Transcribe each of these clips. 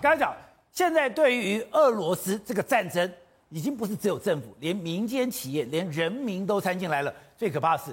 刚才讲，现在对于俄罗斯这个战争，已经不是只有政府，连民间企业、连人民都参进来了。最可怕的是，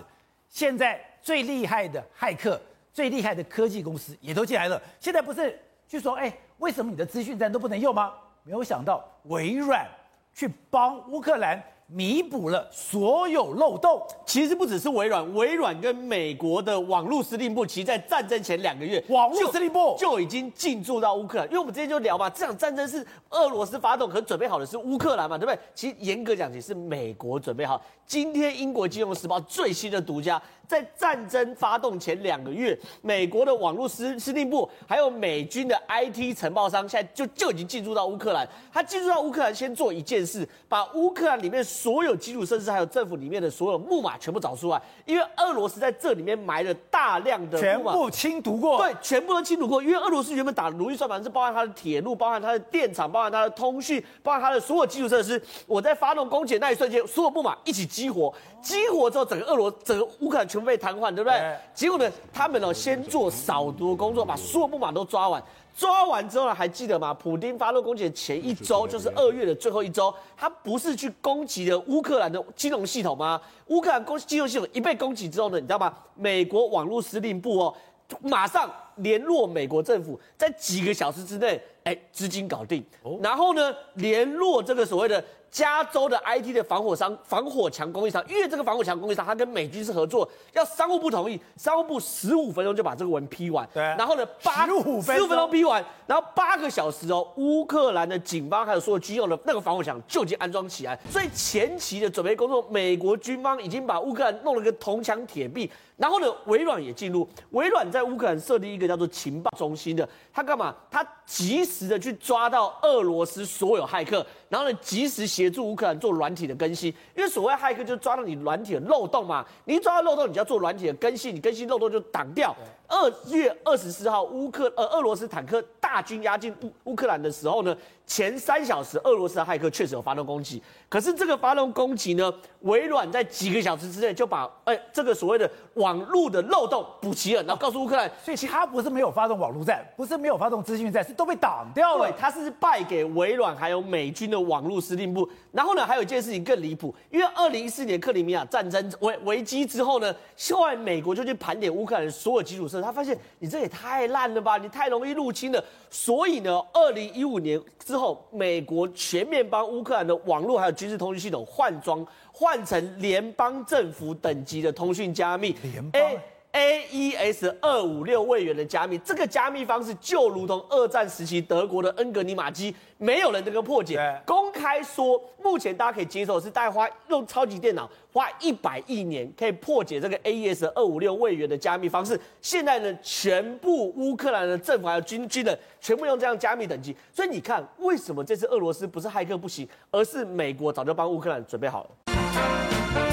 现在最厉害的骇客、最厉害的科技公司也都进来了。现在不是据说，哎，为什么你的资讯战都不能用吗？没有想到微软去帮乌克兰。弥补了所有漏洞，其实不只是微软，微软跟美国的网络司令部，其实在战争前两个月，网络司令部就已经进驻到乌克兰。因为我们之前就聊嘛，这场战争是俄罗斯发动，可准备好的是乌克兰嘛，对不对？其实严格讲起是美国准备好。今天英国金融时报最新的独家。在战争发动前两个月，美国的网络司司令部还有美军的 IT 承包商，现在就就已经进驻到乌克兰。他进驻到乌克兰，先做一件事，把乌克兰里面所有基础设施还有政府里面的所有木马全部找出来，因为俄罗斯在这里面埋了大量的木马，全部清毒过。对，全部都清毒过。因为俄罗斯原本打的如意算盘是包含它的铁路、包含它的电厂、包含它的通讯、包含它的所有基础设施。我在发动攻击的那一瞬间，所有木马一起激活，激活之后，整个俄罗整个乌克兰全部被瘫痪，对不对？结果呢，他们呢先做扫毒工作，把所有木马都抓完。抓完之后呢，还记得吗？普丁发动攻击的前一周，就是二月的最后一周，他不是去攻击了乌克兰的金融系统吗？乌克兰攻金融系统一被攻击之后呢，你知道吗？美国网络司令部哦，马上联络美国政府，在几个小时之内，哎，资金搞定。然后呢，联络这个所谓的。加州的 IT 的防火商、防火墙供应商，因为这个防火墙供应商，他跟美军是合作，要商务部同意，商务部十五分钟就把这个文批完。对。然后呢，八十五分钟批完，然后八个小时哦，乌克兰的警方还有所有军用的那个防火墙就已经安装起来。所以前期的准备工作，美国军方已经把乌克兰弄了个铜墙铁壁。然后呢，微软也进入，微软在乌克兰设立一个叫做情报中心的，他干嘛？他及时的去抓到俄罗斯所有骇客，然后呢，及时协助乌克兰做软体的更新。因为所谓骇客就抓到你软体的漏洞嘛，你一抓到漏洞，你就要做软体的更新，你更新漏洞就挡掉。二月二十四号，乌克呃俄罗斯坦克大军压进乌乌克兰的时候呢，前三小时俄罗斯的骇客确实有发动攻击，可是这个发动攻击呢，微软在几个小时之内就把哎这个所谓的网络的漏洞补齐了，然后告诉乌克兰，所以其他不是没有发动网络战，不是没有发动资讯战，是都被挡掉了。对，他是败给微软还有美军的网络司令部。然后呢，还有一件事情更离谱，因为二零一四年克里米亚战争危危机之后呢，后来美国就去盘点乌克兰的所有基础设施，他发现你这也太烂了吧，你太容易入侵了。所以呢，二零一五年之后，美国全面帮乌克兰的网络还有军事通讯系统换装，换成联邦政府等级的通讯加密。联邦。AES 二五六位元的加密，这个加密方式就如同二战时期德国的恩格尼玛机，没有人能够破解。公开说，目前大家可以接受的是，大概花用超级电脑花一百亿年可以破解这个 AES 二五六位元的加密方式。现在呢，全部乌克兰的政府还有军军人全部用这样加密等级。所以你看，为什么这次俄罗斯不是骇客不行，而是美国早就帮乌克兰准备好了。